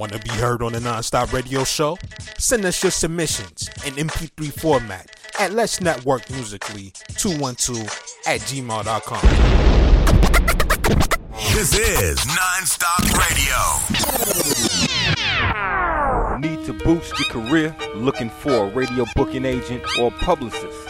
Want to be heard on the Nonstop Radio Show? Send us your submissions in MP3 format at Let's Network Musically 212 at gmail.com. This is Nonstop Radio. Need to boost your career? Looking for a radio booking agent or publicist?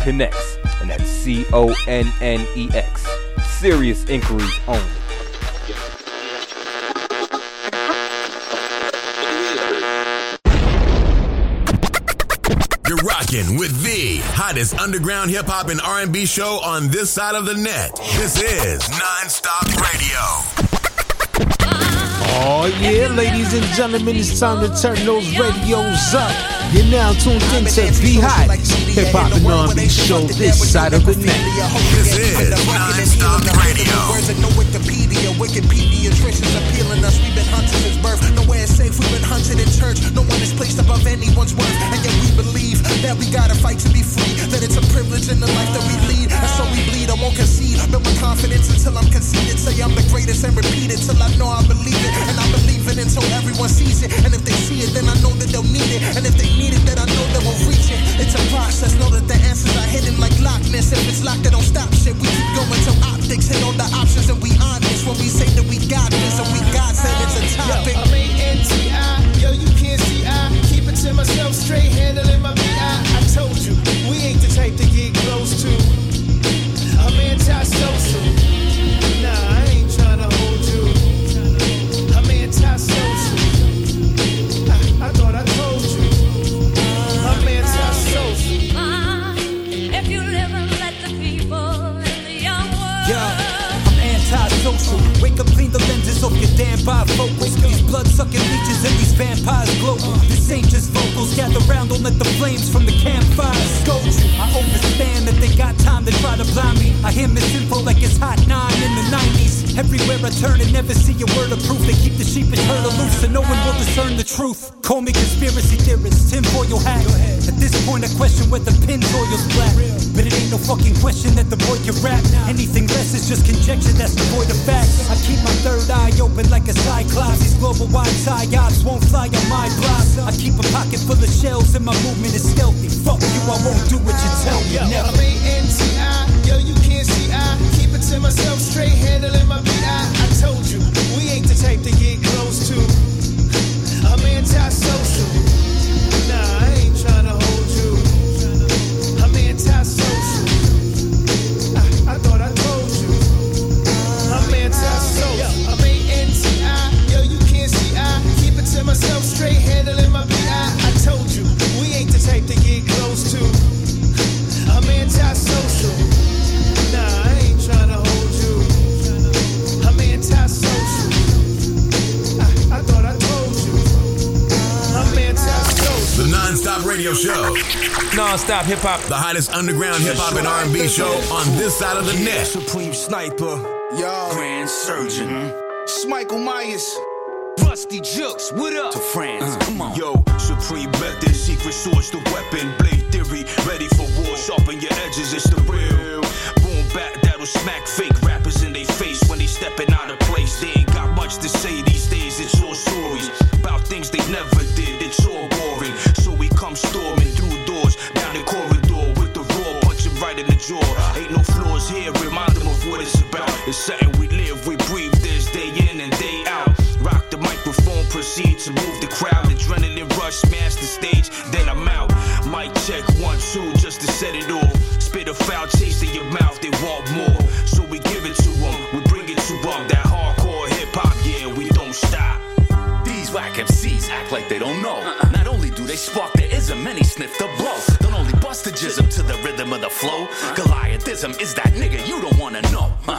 Connex, and that's C O N N E X. Serious inquiries only. You're rocking with the hottest underground hip hop and R&B show on this side of the net. This is Nonstop Radio. Oh yeah, ladies and gentlemen, it's time to turn those radios up. You're now tuned into the hot hip hop and R&B show this side of the net. This is Nonstop Radio. Words of no Wikipedia, Wikipedia trenches appealing us. We've been hunted since birth. Nowhere is safe. We've been hunted in church. No one is placed above anyone's worth, and yet we believe that we gotta fight to be free. That it's a privilege in the life that we lead, and so we bleed. I won't concede. Build my confidence until I'm conceded. Say I'm the greatest and repeat it till I know I believe it, and I believe it until everyone sees it. And if they see it, then I know that they'll need it. And if they then I know that we'll reach it. It's a process. Know that the answers are hidden Radio Show. Non-stop hip hop. The hottest underground hip hop and R&B show on this side of the net. Supreme Sniper, Yo, Grand Surgeon, Schmeichel Myers Rusty Jukes, what up? to France. Uh, come on. Yo, Supreme Method, secret source, the weapon, blade theory, ready for war, sharpen your edges, it's the real. Boom back, that'll smack fake rappers in they face when they stepping out of place. They ain't got much to say these days, it's all stories about things they never did, it's all boring. What it's about. It's something we live, we breathe this day in and day out. Rock the microphone, proceed to move the crowd. Adrenaline rush, smash the stage, then I'm out. Mic check one, two, just to set it off. Spit a foul taste in your mouth, they want more. So we give it to them, we bring it to them. That hardcore hip hop, yeah, we don't stop. These whack MCs act like they don't know. Uh-uh. Not only do they spark the ism, many sniff the blow. The Don't bust the jism to the rhythm of the flow. Goliathism is that nigga you don't wanna know. Huh?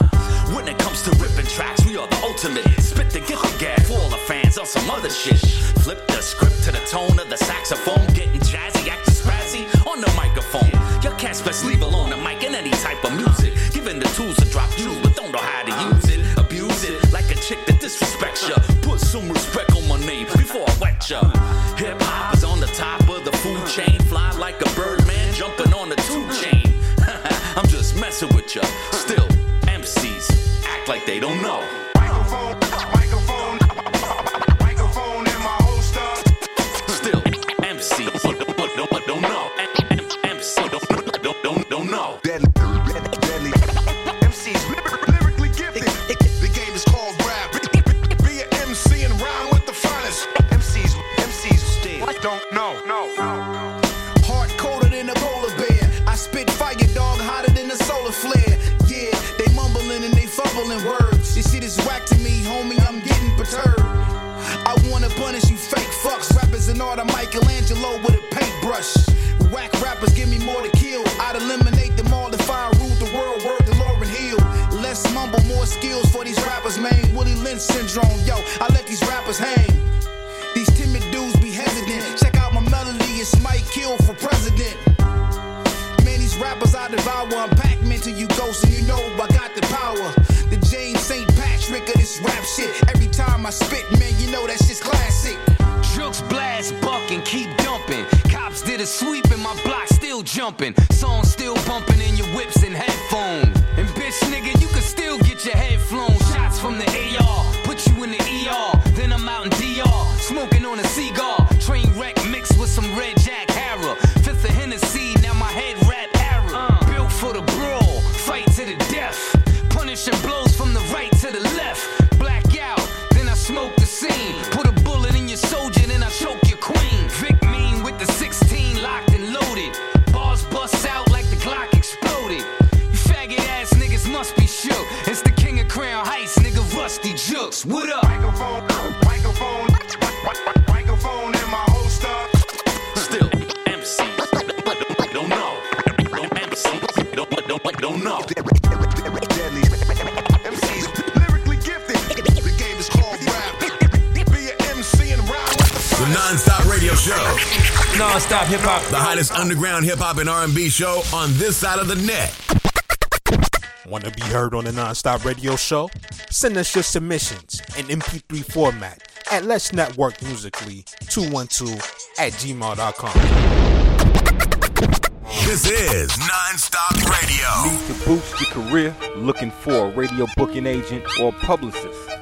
When it comes to ripping tracks, we are the ultimate. Spit the get the gag for all the fans on some other shit. Flip the script to the tone of the saxophone, getting jazzy, acting spazzy on the microphone. Your cats best leave alone the mic and any type of music. Given the tools to drop jewels, but don't know how to use it. Abuse it like a chick that disrespects ya. Put some respect on my name before I wet ya. Messing with ya. Still, MCs act like they don't know. Microphone, microphone, microphone in my holster. Still, MCs don't, don't, don't, don't know. MCs don't, don't, don't, don't know. Deadly, deadly. MC's syndrome, yo. I let these rappers hang. These timid dudes be hesitant. Check out my melody, it's Mike Kill for president. Man, these rappers I devour, I'm Pac-Man till you ghost and you know I got the power. The James St. Patrick of this rap shit. Every time I spit, man, you know that shit's classic. Jokes blast, buck, and keep dumping. Cops did a sweep and my block still jumping. Songs non-stop radio show. Non-stop hip hop. The hottest underground hip hop and R&B show on this side of the net. Want to be heard on the Nonstop Radio Show? Send us your submissions in MP3 format at Let's Network Musically 212 at gmail.com. This is non-stop radio. Need to boost your career? Looking for a radio booking agent or publicist?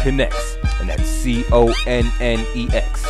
Connex, and that's C O N N E X.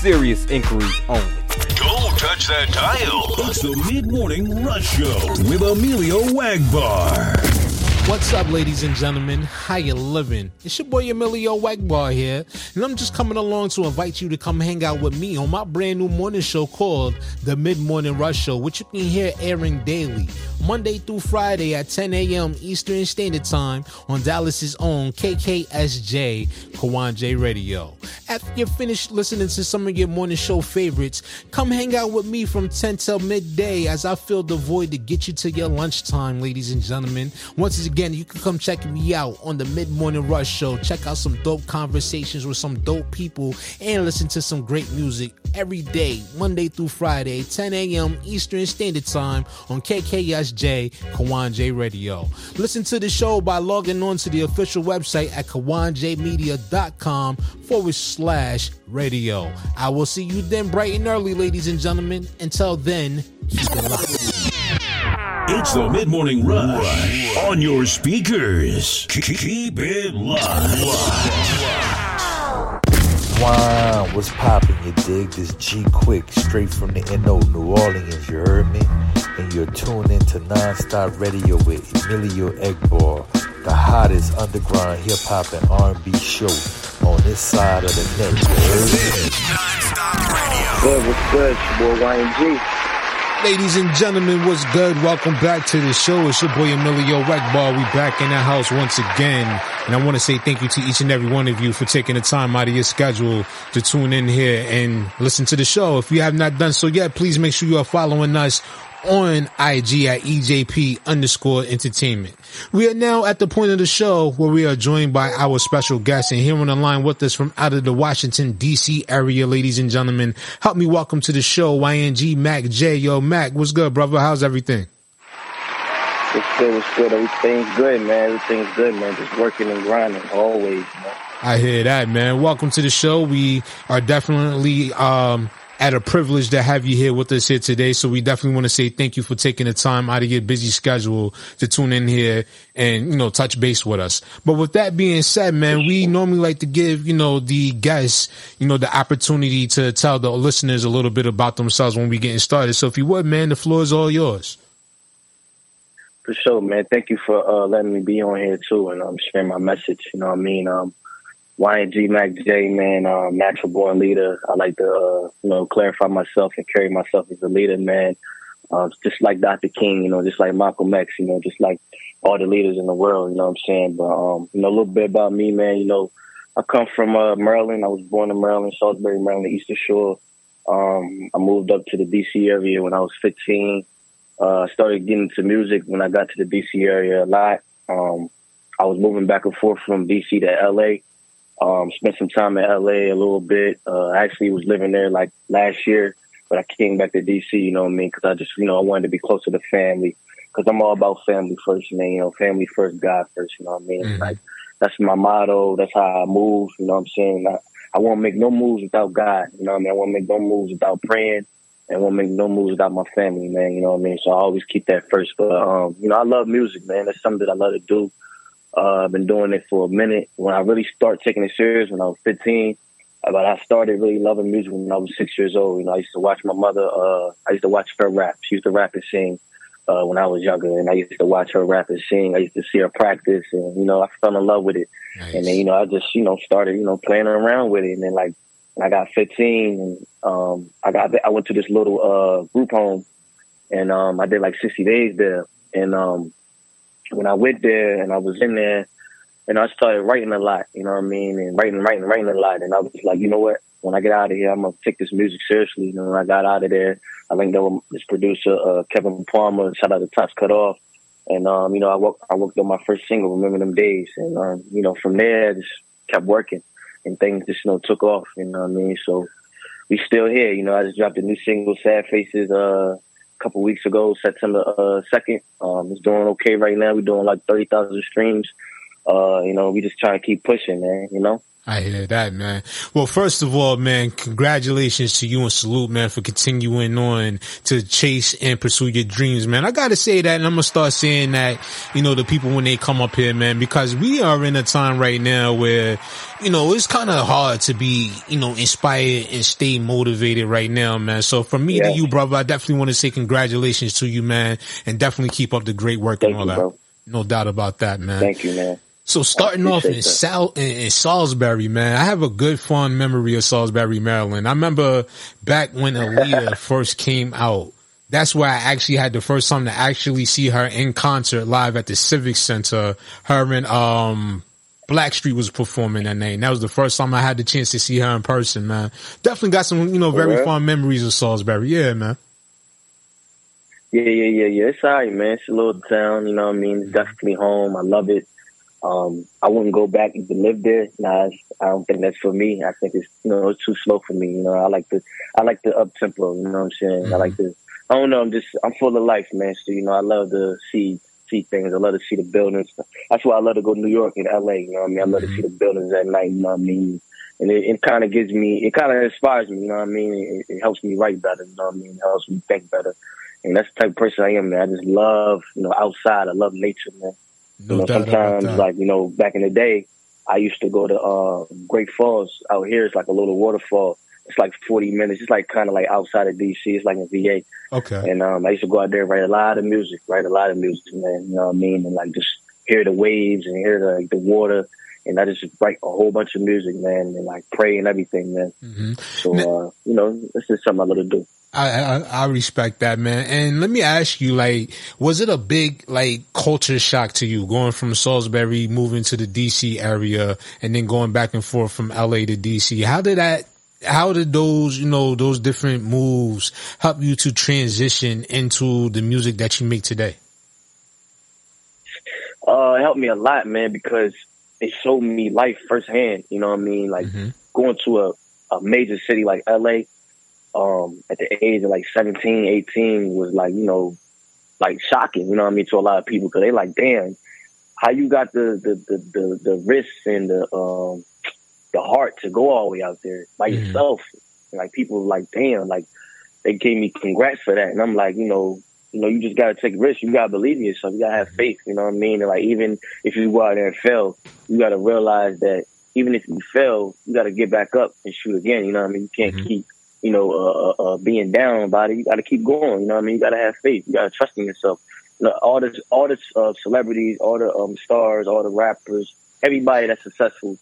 Serious inquiries only. Don't touch that dial. It's the Mid Morning Rush Show with Emillio Egbar. What's up, ladies and gentlemen? How you living? It's your boy Emillio Egbar here, and I'm just coming along to invite you to come hang out with me on my brand new morning show called The Mid Morning Rush Show, which you can hear airing daily, Monday through Friday at 10 a.m. Eastern Standard Time on Dallas's own KKSJ Kawon J Radio. After you're finished listening to some of your morning show favorites, come hang out with me from 10 till midday as I fill the void to get you to your lunchtime, ladies and gentlemen. Once again, you can come check me out on the Mid Morning Rush Show. Check out some dope conversations with some dope people and listen to some great music every day, Monday through Friday, 10 a.m. Eastern Standard Time on KKSJ Kawon J Radio. Listen to the show by logging on to the official website at kawonjmedia.com forward slash radio. I will see you then bright and early, ladies and gentlemen. Until then, keep it locked. It's the Mid Morning Rush on your speakers. Keep it locked. Wow, What's poppin', you dig? This G Quick, straight from the NO, New Orleans, you heard me? And you're tuned into Non-Stop Radio with Emillio Egbar, the hottest underground hip-hop and R&B show on this side of the net, you heard me? Good, what's good? It's your boy YNG. Ladies and gentlemen, what's good? Welcome back to the show. It's your boy Emillio Egbar. We back in the house once again. And I want to say thank you to each and every one of you for taking the time out of your schedule to tune in here and listen to the show. If you have not done so yet, please make sure you are following us on IG at EJP underscore entertainment. We are now at the point of the show where we are joined by our special guest and here on the line with us from out of the Washington DC area, ladies and gentlemen. Help me welcome to the show, YNG Mac Jay. Yo, Mac, what's good, brother? How's everything? What's good? What's good? Everything's good, man. Everything's good, man. Just working and grinding always, man. I hear that, man. Welcome to the show. We are definitely, um, at a privilege to have you here with us here today. So we definitely want to say thank you for taking the time out of your busy schedule to tune in here and, you know, touch base with us. But with that being said, man, we normally like to give, you know, the guests, you know, the opportunity to tell the listeners a little bit about themselves when we getting started. So if you would, man, the floor is all yours. For sure, man. Thank you for uh, letting me be on here too and um, sharing my message. You know what I mean? Um, YNG Mac Jay, man, um, natural born leader. I like to, uh, you know, clarify myself and carry myself as a leader, man. Uh, just like Dr. King, you know, just like Malcolm X, you know, just like all the leaders in the world, you know what I'm saying? But, um, you know, a little bit about me, man, you know, I come from, uh, Maryland. I was born in Maryland, Salisbury, Maryland, Eastern Shore. Um, I moved up to the DC area when I was 15. Uh, started getting into music when I got to the DC area a lot. Um, I was moving back and forth from DC to LA. Um, spent some time in LA a little bit. Uh, actually was living there like last year, but I came back to DC, you know what I mean? Cause I just, you know, I wanted to be closer to family cause I'm all about family first, man, you know, family first, God first, you know what I mean? Mm-hmm. Like, that's my motto. That's how I move, you know what I'm saying? I, I won't make no moves without God, you know what I mean? I won't make no moves without praying and won't make no moves without my family, man, you know what I mean? So I always keep that first. But, um, you know, I love music, man. That's something that I love to do. Uh, I've been doing it for a minute. When I really start taking it serious, when I was 15, uh, but I started really loving music when I was six years old. You know, I used to watch my mother. Uh, I used to watch her rap. She used to rap and sing uh, when I was younger, and I used to watch her rap and sing. I used to see her practice, and you know, I fell in love with it. Nice. And then, you know, I just you know started you know playing around with it, and then like when I got 15, and um, I got I went to this little uh group home, and um, I did like 60 days there, and um when I went there and I was in there and I started writing a lot, you know what I mean? And writing, writing, writing a lot. And I was like, you know what? When I get out of here, I'm to take this music seriously. Know, when I got out of there, I linked up with this producer, uh, Kevin Palmer, shout out to Tops Cut Off. And, um, you know, I worked, I worked on my first single, Remember Them Days. And, um, you know, from there, I just kept working and things just, you know, took off, you know what I mean? So we still here, you know, I just dropped a new single, Sad Faces, uh, couple weeks ago, September uh, second. Um, it's doing okay right now. We're doing like thirty thousand streams. Uh, you know, we just trying to keep pushing, man. You know. I hear that, man. Well, first of all, man, congratulations to you and salute, man, for continuing on to chase and pursue your dreams, man. I gotta say that, and I'm gonna start saying that, you know, the people when they come up here, man, because we are in a time right now where, you know, it's kind of hard to be, you know, inspired and stay motivated right now, man. So from me Yeah. to you, brother, I definitely want to say congratulations to you, man, and definitely keep up the great work and all that. bro. No doubt about that, man. Thank you, man. So starting off in. Sal- in, in Salisbury, man, I have a good fond memory of Salisbury, Maryland. I remember back when Aaliyah first came out. That's where I actually had the first time to actually see her in concert live at the Civic Center. Her and um Blackstreet was performing that night. And that was the first time I had the chance to see her in person, man. Definitely got some, you know, very Alright. fond memories of Salisbury. Yeah, man. Yeah, yeah, yeah, yeah. It's all right, man. It's a little town, you know what I mean? It's definitely home. I love it. Um, I wouldn't go back to live there. Nah, I don't think that's for me. I think it's, you know, it's too slow for me. You know, I like the, I like the up tempo, you know what I'm saying? I like the, I don't know, I'm just, I'm full of life, man. So, you know, I love to see, see things. I love to see the buildings. That's why I love to go to New York and LA, you know what I mean? I love to see the buildings at night, you know what I mean? And it, it kind of gives me, it kind of inspires me, you know what I mean? It, it helps me write better, you know what I mean? It helps me think better. And that's the type of person I am, man. I just love, you know, outside. I love nature, man. No you know, sometimes, like, you know, back in the day, I used to go to uh, Great Falls out here. It's like a little waterfall. It's like 40 minutes. It's like kind of like outside of DC. It's like in VA. Okay. And um, I used to go out there and write a lot of music, write a lot of music, man. You know what I mean? And like just hear the waves and hear the, like, the water. And I just write a whole bunch of music, man, and like pray and everything, man. Mm-hmm. So, uh, you know, this is something I love to do. I, I I respect that, man. And let me ask you, like, was it a big like culture shock to you going from Salisbury, moving to the DC area, and then going back and forth from LA to DC? How did that? How did those, you know, those different moves help you to transition into the music that you make today? Uh, it helped me a lot, man, because it showed me life firsthand. You know what I mean? Like going to a, a major city like LA, um, at the age of like 17, 18 was like, you know, like shocking, you know what I mean, to a lot of people because they like, damn, how you got the, the, the, the, the risks and the, um, the heart to go all the way out there by yourself. And, like people like, damn, like they gave me congrats for that. And I'm like, you know, you know, you just gotta take risks. You gotta believe in yourself. You gotta have faith. You know what I mean? And like even if you go out there and fail, you gotta realize that even if you fail, you gotta get back up and shoot again. You know what I mean? You can't keep, you know, uh, uh, uh, being down about it. You gotta keep going. You know what I mean? You gotta have faith. You gotta trust in yourself. You know, all the all the uh, celebrities, all the um, stars, all the rappers, everybody that's successful,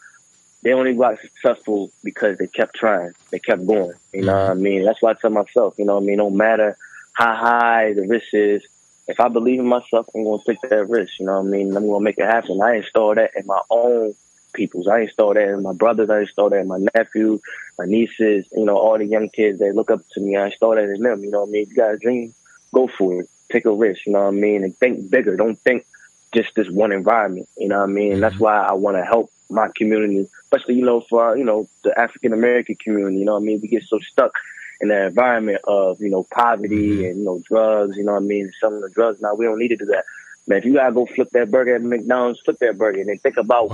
they only got successful because they kept trying. They kept going. You know what I mean? That's why I tell myself, you know what I mean? No matter how high the risk is, if I believe in myself, I'm going to take that risk. You know what I mean? I'm going to make it happen. I install that in my own peoples. I install that in my brothers. I install that in my nephew, my nieces, you know, all the young kids that look up to me. I install that in them. You know what I mean? You got a dream, go for it. Take a risk. You know what I mean? And think bigger. Don't think just this one environment. You know what I mean? That's mm-hmm. why I want to help my community, especially, you know, for, you know, the African American community. You know what I mean? We get so stuck in the environment of, you know, poverty and, you know, drugs, you know what I mean? Selling the drugs. Now, we don't need to do that. Man, if you gotta go flip that burger at McDonald's, flip that burger and then think about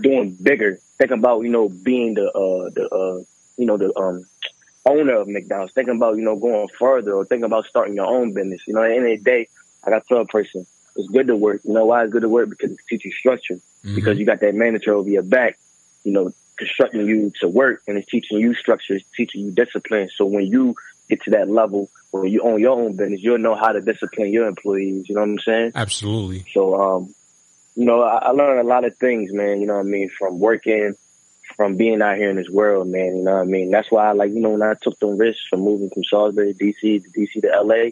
doing bigger. Think about, you know, being the, uh, the, uh, you know, the, um, owner of McDonald's. Thinking about, you know, going further or thinking about starting your own business. You know, at the end of the day, I got to tell a person, it's good to work. You know why it's good to work? Because it teaches you structure. Because you got that manager over your back, you know, constructing you to work and it's teaching you structure, it's teaching you discipline. So when you get to that level where you own your own business, you'll know how to discipline your employees. You know what I'm saying? Absolutely. So, um, you know, I, I learned a lot of things, man. You know what I mean? From working, from being out here in this world, man. You know what I mean? That's why I like, you know, when I took them risks from moving from Salisbury, DC, to DC to LA,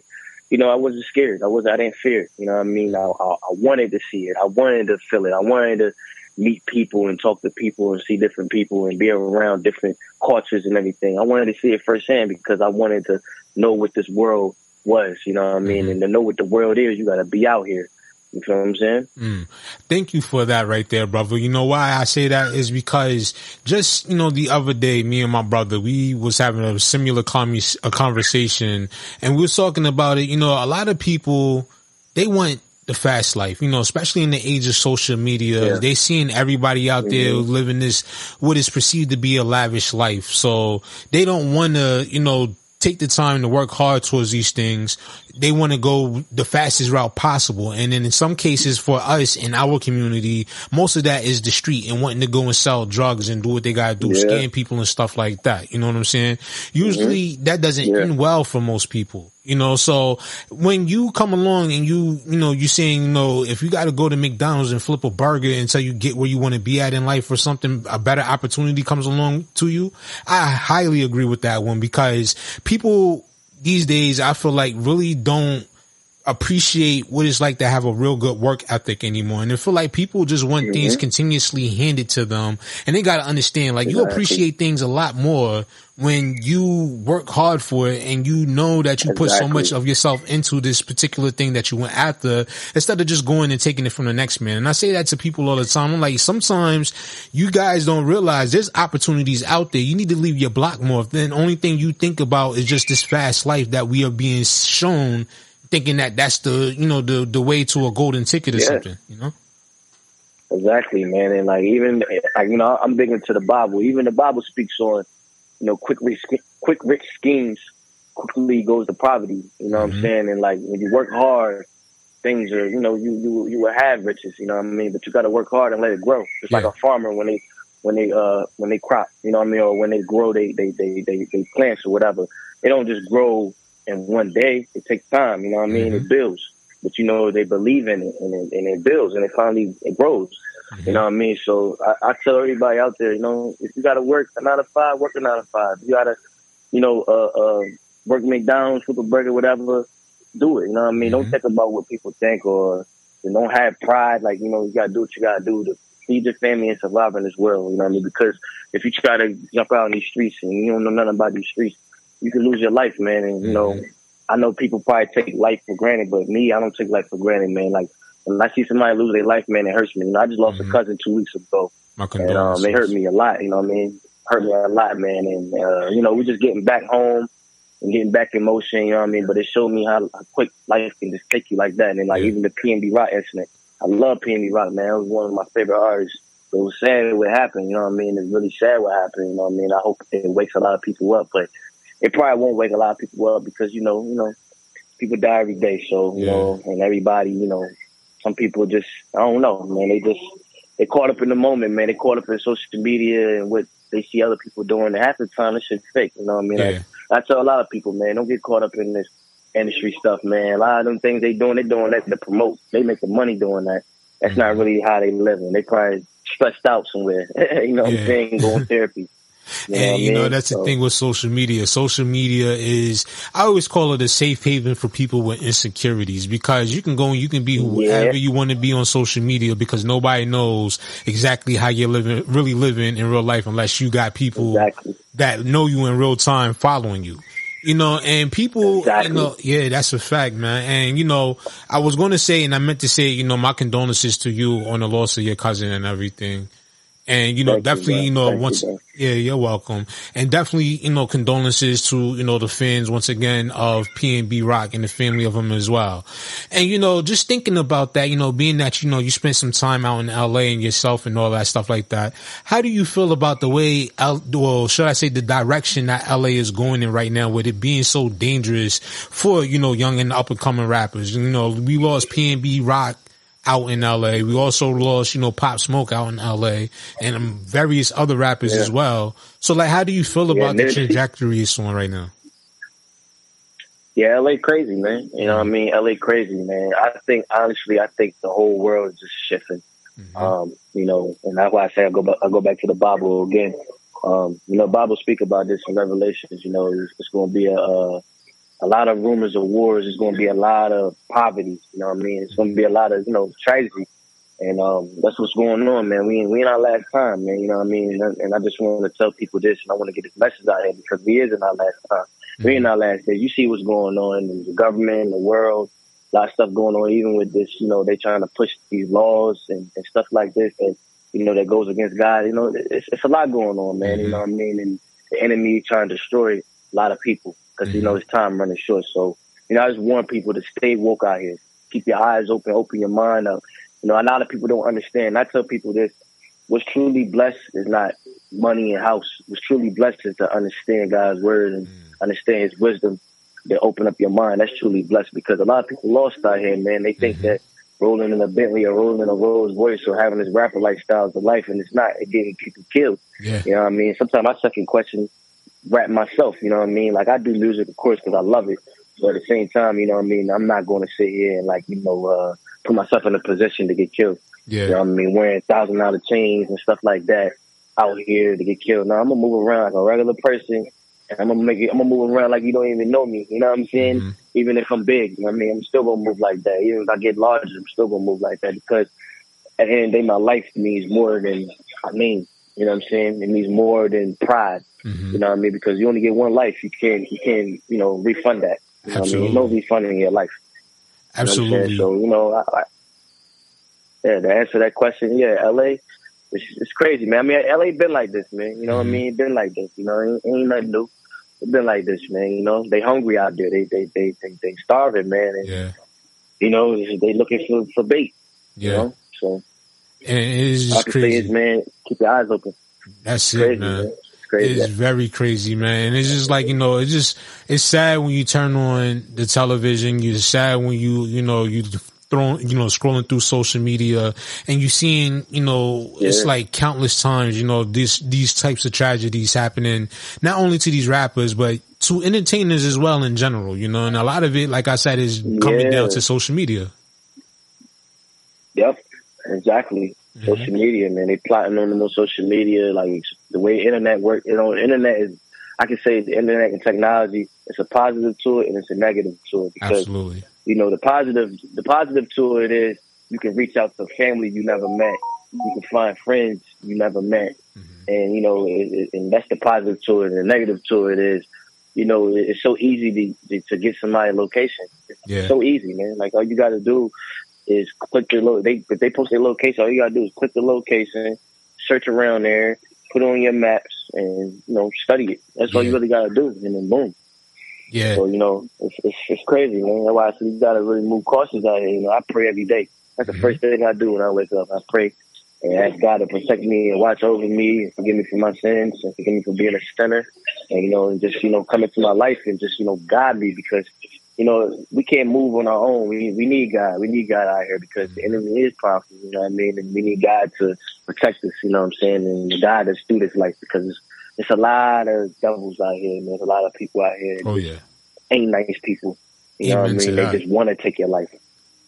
you know, I wasn't scared. I was, I didn't fear. You know what I mean? I, I, I wanted to see it. I wanted to feel it. I wanted to meet people and talk to people and see different people and be around different cultures and everything. I wanted to see it firsthand because I wanted to know what this world was. You know what I mean? And to know what the world is, you got to be out here. You feel what I'm saying? Mm. Thank you for that right there, brother. You know why I say that is because just, you know, the other day, me and my brother, we was having a similar com- a conversation and we was talking about it. You know, a lot of people, they want the fast life, you know, especially in the age of social media. Yeah. They seeing everybody out there Mhm. living this, what is perceived to be a lavish life. So they don't want to, you know, take the time to work hard towards these things. They want to go the fastest route possible. And then in some cases for us in our community, most of that is the street and wanting to go and sell drugs and do what they got to do, Yeah. scam people and stuff like that. You know what I'm saying? Usually mm-hmm. that doesn't end well for most people. You know, so when you come along and you, you know, you're saying, you know, if you got to go to McDonald's and flip a burger until you get where you want to be at in life or something, a better opportunity comes along to you. I highly agree with that one because people these days, I feel like really don't appreciate what it's like to have a real good work ethic anymore. And I feel like people just want things Mhm. continuously handed to them and they got to understand, like you appreciate things a lot more when you work hard for it and you know that you put so much of yourself into this particular thing that you went after instead of just going and taking it from the next man. And I say that to people all the time. I'm like, sometimes you guys don't realize there's opportunities out there. You need to leave your block more. Then the only thing you think about is just this fast life that we are being shown thinking that that's the, you know, the, the way to a golden ticket or Yeah. something, you know? Exactly, man. And like even like you know, I'm big into the Bible. Even the Bible speaks on you know quick rich, quick rich schemes quickly goes to poverty. You know what I'm saying? And like when you work hard things are, you know, you you you will have riches, you know what I mean. But you got to work hard and let it grow. It's like a farmer when they when they uh when they crop, you know what I mean, or when they grow, they they they they, they plants or whatever. They don't just grow in one day. It takes time, you know what I mean. It builds, but you know they believe in it and it, and it builds and it finally it grows. You know what I mean? So I, I tell everybody out there, you know, if you got to work a nine to five, work a nine to five. You got to, you know, uh, uh, work McDonald's, flip a burger, whatever. Do it. You know what I mean? Don't think about what people think or you don't have pride. Like you know, you got to do what you got to do to feed your family and survive in this world. You know what I mean? Because if you try to jump out in these streets and you don't know nothing about these streets, you can lose your life, man. And you know, I know people probably take life for granted, but me, I don't take life for granted, man. Like when I see somebody lose their life, man, it hurts me. You know, I just lost a cousin two weeks ago, My and um, it hurt me a lot. You know what I mean? Hurt me a lot, man. And uh, you know, we're just getting back home and getting back in motion. You know what I mean? But it showed me how, how quick life can just take you like that. And then, like even the PNB Rock incident, I love PNB Rock, man. It was one of my favorite artists. But it was sad what happened. You know what I mean? It's really sad what happened. You know what I mean? I hope it wakes a lot of people up, but it probably won't wake a lot of people up because you know, you know, people die every day. So you Yeah. know, and everybody, you know, some people just I don't know, man. They just they caught up in the moment, man. They caught up in social media and what they see other people doing. And half the time, this shit's fake. You know what I mean? Yeah. I, I tell a lot of people, man, don't get caught up in this industry stuff, man. A lot of them things they doing, they doing that to promote. They making money doing that. That's Mm-hmm. not really how they living. They probably stressed out somewhere. you know what I'm saying? Going therapy. You know what I and you know that's the thing with social media. Social media is I always call it a safe haven for people with insecurities because you can go and you can be whoever you want to be on social media because nobody knows exactly how you're living, really living in real life unless you got people that know you in real time following you. You know, and people, you know, yeah, that's a fact, man. And you know, I was going to say, and I meant to say, you know, my condolences to you on the loss of your cousin and everything. And you know, Thank definitely, bro. you, know, Thank once, bro. yeah, you're welcome. And definitely, you know, condolences to, you know, the fans once again of PNB Rock and the family of them as well. And, you know, just thinking about that, you know, being that, you know, you spent some time out in LA and yourself and all that stuff like that. How do you feel about the way, L, well, should I say the direction that LA is going in right now with it being so dangerous for, you know, young and up and coming rappers? You know, we lost PNB Rock out in LA. We also lost, you know, Pop Smoke out in LA and um, various other rappers Yeah. as well. So like, how do you feel Yeah, about the trajectory it's on right now? Yeah, LA crazy, man. You know what I mean? LA crazy, man. I think honestly, I think the whole world is just shifting. Um, you know, and that's why I say I go back, I go back to the Bible again. Um, you know, Bible speak about this in Revelations. You know, it's, it's going to be a, a a lot of rumors of wars. It's going to be a lot of poverty. You know what I mean? It's going to be a lot of you know tragedy, and um, that's what's going on, man. We we in our last time, man. You know what I mean? And, and I just want to tell people this, and I want to get this message out here because we is in our last time. We in our last days. You see what's going on in the government, the world, a lot of stuff going on. Even with this, you know, they trying to push these laws and, and stuff like this and you know that goes against God. You know, it's, it's a lot going on, man. You know what I mean? And the enemy trying to destroy a lot of people because you mm-hmm. know it's time running short. So you know, I just want people to stay woke out here. Keep your eyes open, open your mind up. You know, a lot of people don't understand. I tell people this: what's truly blessed is not money and house. What's truly blessed is to understand God's word and mm. understand His wisdom. To open up your mind. That's truly blessed because a lot of people lost out here, man. They think mm-hmm. that rolling in a Bentley or rolling in a Rolls Royce or having this rapper lifestyle is the life, and it's not. It's getting people killed. Yeah. You know what I mean? Sometimes I second question rap myself. You know what I mean? Like I do music, of course, because I love it. But at the same time, you know what I mean? I'm not going to sit here and like you know uh, put myself in a position to get killed. Yeah. You know what I mean? Wearing thousand dollar chains and stuff like that out here to get killed. Now I'm gonna move around like a regular person. And I'm gonna make it. I'm gonna move around like you don't even know me. You know what I'm saying? Even if I'm big, you know what I mean. I'm still gonna move like that. Even if I get larger, I'm still gonna move like that because at the end of the day, my life means more than I mean. You know what I'm saying? It means more than pride. Mm-hmm. You know what I mean? Because you only get one life. You can't. You can't. You know, refund that. You know what I mean? There's no refunding your life. You know what I'm saying? Absolutely. So you know, I, I, yeah. To answer that question, yeah, L.A. It's, it's crazy, man. I mean, L.A. been like this, man. You know what I mm-hmm. mean? It been like this. You know, ain't, ain't nothing new. It been like this, man. You know, they hungry out there. They they they they, they starving, man. And, Yeah. You know, they looking for for bait. You Yeah. know, so And it's just crazy. is, man, keep your eyes open. That's Crazy, it, man. man. It's crazy. It's very crazy, man. And it's just like, you know, it's just, it's sad when you turn on the television. You're sad when you, you know, you throwing, you know, scrolling through social media and you seeing, you know, yeah. it's like countless times, you know, this, these types of tragedies happening, not only to these rappers, but to entertainers as well in general, you know, and a lot of it, like I said, is coming yeah. down to social media. Yep, exactly. Mm-hmm. Social media, man. They plotting on them on social media, like the way internet work. You know, internet is. I can say the internet and technology. It's a positive to it and it's a negative to it because Absolutely. you know the positive. The positive to it is you can reach out to family you never met. You can find friends you never met, mm-hmm. and you know, it, it, and that's the positive to it. And the negative to it is you know, it's so easy to, to get somebody location. It's yeah. so easy, man. Like all you got to do is click the lo- they if they post their location, all you gotta do is click the location, search around there, put it on your maps, and you know study it. That's yeah. all you really gotta do, and then boom. Yeah. So you know it's it's, it's crazy, man. That's why I said you gotta really move cautious out here. You know, I pray every day. That's the mm-hmm. first thing I do when I wake up. I pray and ask God to protect me and watch over me and forgive me for my sins and forgive me for being a sinner and you know and just you know come into my life and just you know guide me because you know, we can't move on our own. We we need God. We need God out here because the enemy is powerful. You know what I mean? And we need God to protect us. You know what I'm saying? And God that's through this life because it's, it's a lot of devils out here. And there's a lot of people out here. Oh yeah, ain't nice people. You Amen know what I mean? They just want to take your life.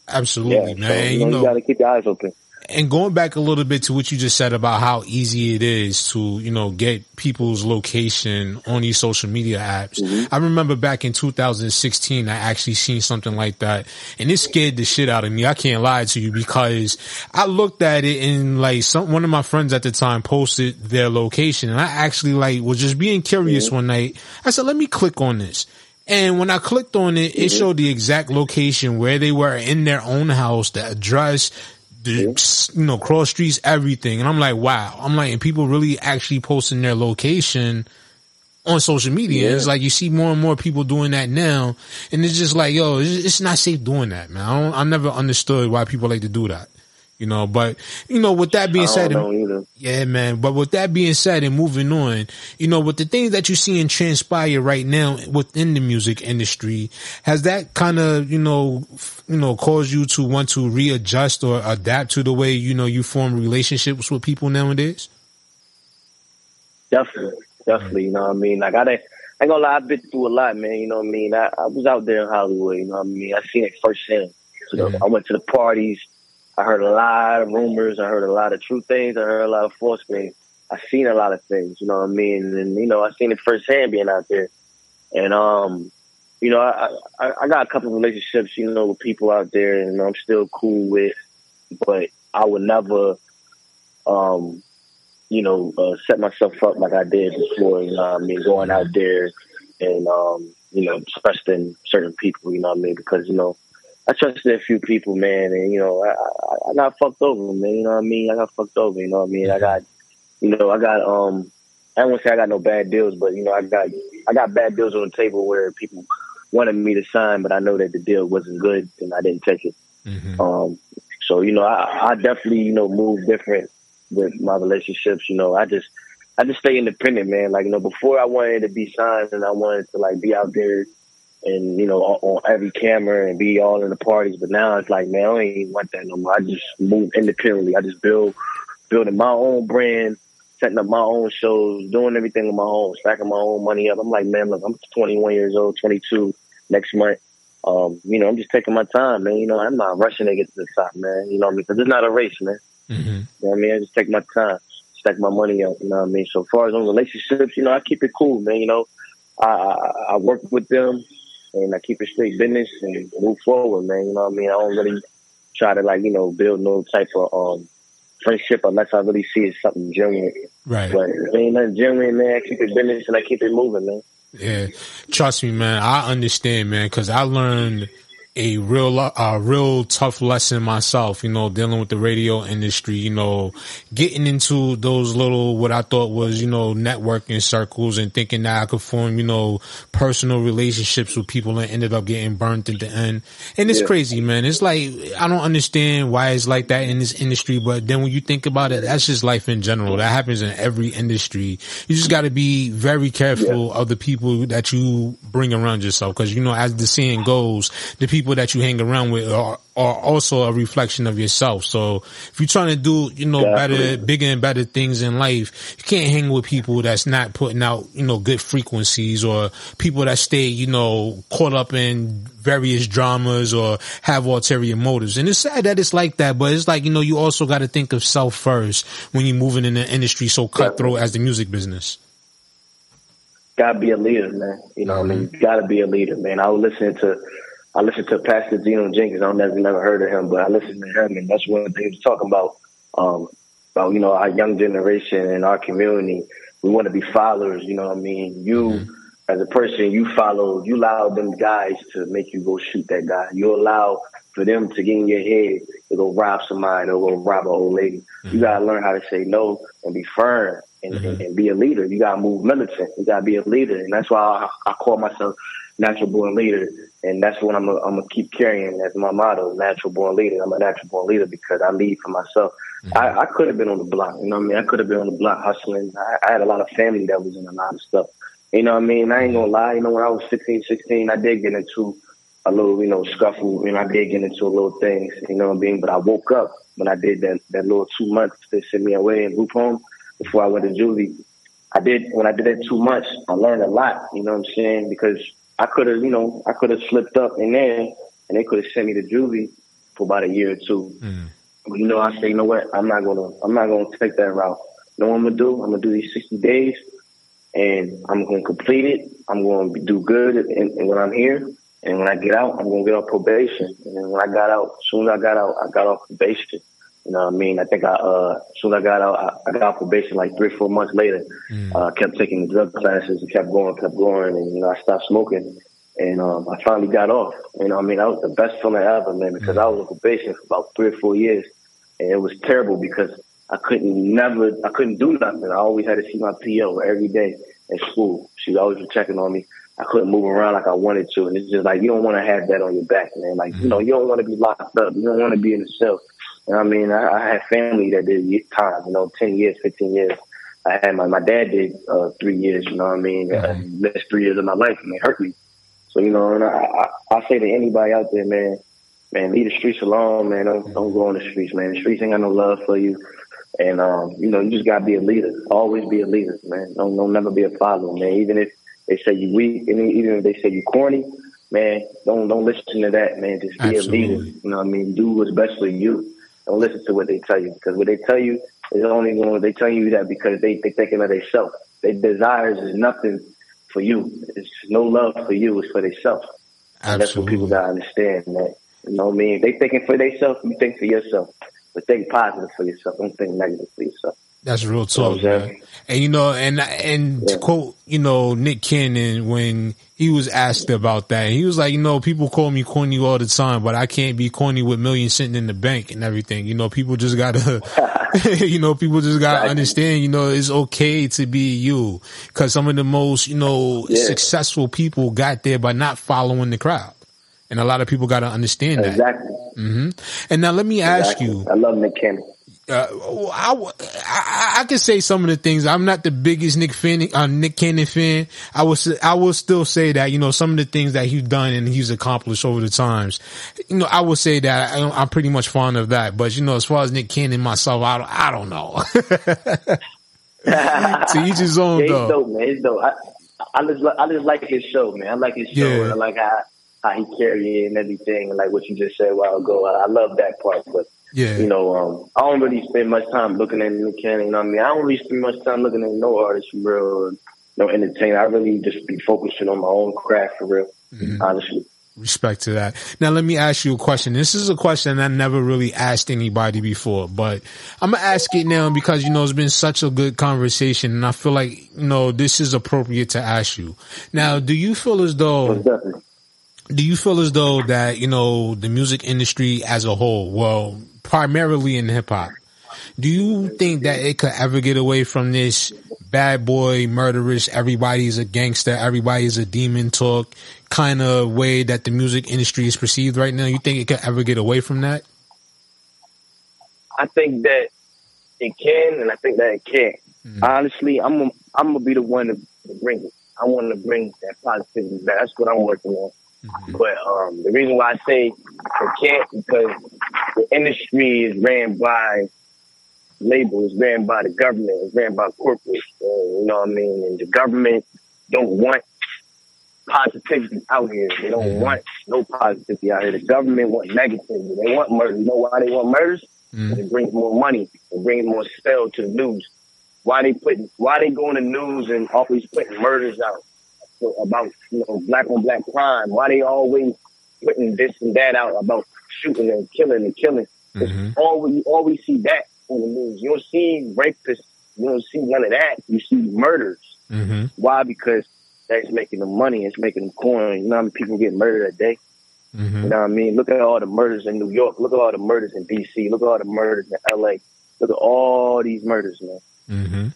Absolutely, yeah, man. So, you know, you, know, you got to keep your eyes open and going back a little bit to what you just said about how easy it is to, you know, get people's location on these social media apps. Mm-hmm. I remember back in 2016, I actually seen something like that and it scared the shit out of me. I can't lie to you because I looked at it and like some, one of my friends at the time posted their location and I actually like was just being curious mm-hmm. one night. I said, let me click on this. And when I clicked on it, it mm-hmm. showed the exact location where they were in their own house, the address, the, you know, cross streets, everything. And I'm like, wow. I'm like, and people really actually posting their location on social media. Yeah. It's like you see more and more people doing that now. And it's just like, yo, it's, it's not safe doing that, man. I, I never understood why people like to do that you know. But you know, with that being said, yeah, man. But with that being said, and moving on, you know, with the things that you're seeing transpire right now within the music industry, has that kind of you know, you know, caused you to want to readjust or adapt to the way you know you form relationships with people nowadays? Definitely, definitely. You know what I mean? Like I. Didn't, I ain't gonna lie, I've been through a lot, man. You know what I mean? I, I was out there in Hollywood, you know what I mean? I seen it firsthand. So yeah. I went to the parties, I heard a lot of rumors. I heard a lot of true things. I heard a lot of false things. I seen a lot of things, you know what I mean? And, you know, I seen it firsthand being out there. And, um, you know, I, I, I got a couple of relationships, you know, with people out there and I'm still cool with, but I would never, um, you know, uh, set myself up like I did before, you know I mean? Going out there and, um, you know, trusting certain people, you know what I mean? Because, you know, I trusted a few people, man, and you know, I, I, I got fucked over, man. You know what I mean? I got fucked over. You know what I mean? I got, you know, I got um, I don't want to say I got no bad deals, but you know, I got I got bad deals on the table where people wanted me to sign, but I know that the deal wasn't good, and I didn't take it. Mm-hmm. Um, so you know, I, I definitely you know move different with my relationships. You know, I just I just stay independent, man. Like you know, before I wanted to be signed and I wanted to like be out there and you know on, on, every camera and be all in the parties. But now it's like, man, I don't even want that no more. I just move independently. I just build building my own brand, setting up my own shows, doing everything on my own, stacking my own money up. I'm like, man, look, I'm 21 years old, 22 next month. Um, you know, I'm just taking my time, man. You know, I'm not rushing to get to the top, man. You know what I mean? Because it's not a race, man. Mm-hmm. You know what I mean? I just take my time, stack my money up. You know what I mean? So far as on relationships, you know, I keep it cool, man. You know, I, I, I work with them and I keep it straight business and move forward, man. You know what I mean? I don't really try to like, you know, build no type of um friendship unless I really see it's something genuine. Right. But if ain't nothing genuine, man, I keep it business and I keep it moving, man. Yeah. Trust me, man. I understand, man, because I learned a real, a real tough lesson myself, you know, dealing with the radio industry, you know, getting into those little, what I thought was, you know, networking circles and thinking that I could form, you know, personal relationships with people and ended up getting burnt at the end. And it's yeah. crazy, man. It's like, I don't understand why it's like that in this industry, but then when you think about it, that's just life in general. That happens in every industry. You just got to be very careful yeah. of the people that you bring around yourself. Cause, you know, as the saying goes, the people people that you hang around with are, are also a reflection of yourself. So if you're trying to do, you know, better, bigger and better things in life, you can't hang with people that's not putting out, you know, good frequencies or people that stay, you know, caught up in various dramas or have ulterior motives. And it's sad that it's like that, but it's like, you know, you also got to think of self first when you're moving in an industry so cutthroat as the music business. gotta be a leader, man. You know, what I mean, mm-hmm. you gotta be a leader, man. I was listening to, I listened to Pastor Geno Jenkins. I don't never never heard of him, but I listened to him, and that's one thing he was talking about. Um, about you know our young generation and our community. We want to be followers. You know what I mean? You mm-hmm. as a person, you follow. You allow them guys to make you go shoot that guy. You allow for them to get in your head to go rob somebody or go rob an old lady. You mm-hmm. gotta learn how to say no and be firm and, and, and be a leader. You gotta move militant. You gotta be a leader, and that's why I, I call myself natural born leader. And that's what I'm gonna I'm gonna keep carrying as my motto, natural born leader. I'm a natural born leader because I lead for myself. Mm-hmm. I, I could have been on the block, you know what I mean? I could have been on the block hustling. I, I had a lot of family that was in a lot of stuff. You know what I mean? I ain't gonna lie, you know, when I was 15, 16, I did get into a little, you know, scuffle, you know, I did get into a little things, you know what I mean? But I woke up when I did that, that little two months they sent me away in group home before I went to juvie. I did, when I did that two months, I learned a lot, you know what I'm saying? Because I could have, you know, I could have slipped up in there and they could have sent me to juvie for about a year or two. Mm. But, you know, I say, you know what? I'm not gonna, I'm not gonna take that route. You know what I'm gonna do? I'm gonna do these 60 days, and I'm gonna complete it. I'm gonna do good, and, and when I'm here, and when I get out, I'm gonna get off probation. And then when I got out, as soon as I got out, I got off probation. You know what I mean? I think I, uh, as soon as I got out, I, I got off probation like three four months later. Uh, kept taking the drug classes and kept going, kept going, and you know, I stopped smoking. And um, I finally got off. You know, what I mean, that was the best feeling ever, man, because I was on probation for about three or four years, and it was terrible because I couldn't never, I couldn't do nothing. I always had to see my PO every day at school. She was always checking on me. I couldn't move around like I wanted to, and it's just like you don't want to have that on your back, man. Like you know, you don't want to be locked up. You don't want to be in the cell. You know I mean, I, I had family that did time. You know, ten years, fifteen years. I had my my dad did uh, three years. You know what I mean? Uh, missed three years of my life, and it hurt me. So you know, and I, I, I say to anybody out there, man, man, leave the streets alone, man. Don't don't go on the streets, man. The streets ain't got no love for you. And um, you know, you just gotta be a leader. Always be a leader, man. Don't don't never be a follower, man. Even if they say you weak, and even if they say you corny, man, don't don't listen to that, man. Just be a leader. You know what I mean? Do what's best for you. Don't listen to what they tell you because what they tell you is only when They tell you that because they they thinking of themselves. Their desires is nothing for you. It's no love for you. It's for themselves. And that's what people gotta understand, man. You know what I mean? They thinking for themselves, you think for yourself. But think positive for yourself. Don't think negative for yourself. That's real You know talk, what I'm man. And you know, and and to quote, you know, Nick Cannon when he was asked about that, he was like, you know, people call me corny all the time, but I can't be corny with millions sitting in the bank and everything. You know, people just gotta, you know, people just gotta understand. You know, it's okay to be you because some of the most, you know, Yeah. successful people got there by not following the crowd, and a lot of people gotta understand that. Exactly. hmm And now let me ask Exactly. you. I love Nick Cannon. Uh, I, I, I can say some of the things. I'm not the biggest Nick fan, uh, Nick Cannon fan. I will, s- I will still say that, you know, some of the things that he's done and he's accomplished over the times, you know, I will say that I, I'm pretty much fond of that. But, you know, as far as Nick Cannon myself, I don't, I don't know. to each his own, yeah, though. dope, man. He's dope. I, I just, I just like his show, man. I like his show. Yeah. And I like how, how he carry it and everything, and like what you just said a while ago. I, I love that part, but Yeah. you know, um, I don't really spend much time looking at Nick Cannon. You know what I mean? I don't really spend much time looking at no artist for real, or no entertainer. I really just be focusing on my own craft for real, Mm-hmm. honestly. Respect to that. Now let me ask you a question. This is a question I never really asked anybody before, but I'm gonna ask it now because you know it's been such a good conversation, and I feel like you know this is appropriate to ask you. Now, do you feel as though do you feel as though that you know the music industry as a whole, well, primarily in hip hop, do you think that it could ever get away from this bad boy, murderous, everybody's a gangster, everybody's a demon talk kind of way that the music industry is perceived right now? You think it could ever get away from that? I think that it can, and I think that it can't. Honestly, I'm i I'm gonna be the one to, bring it. I want to bring that positivity back. That's what I'm working on. But um, the reason why I say they can't because the industry is ran by labels, ran by the government, it's ran by corporate. You know what I mean? And the government don't want positivity out here. They don't want no positivity out here. The government want negativity. They want murder. You know why they want murders? Mm. It brings more money. It brings more spell to the news. Why they putting? Why they going to news and always putting murders out so about you know black on black crime? Why they always putting this and that out about shooting and killing and killing? It's always you always see that on the news. You don't see rapists. You don't see none of that. You see murders. Mm-hmm. Why? Because that's making them money. It's making them coin. You know how many people get murdered a day? Mm-hmm. You know what I mean? Look at all the murders in New York. Look at all the murders in DC. Look at all the murders in LA. Look at all these murders, man. Mm-hmm.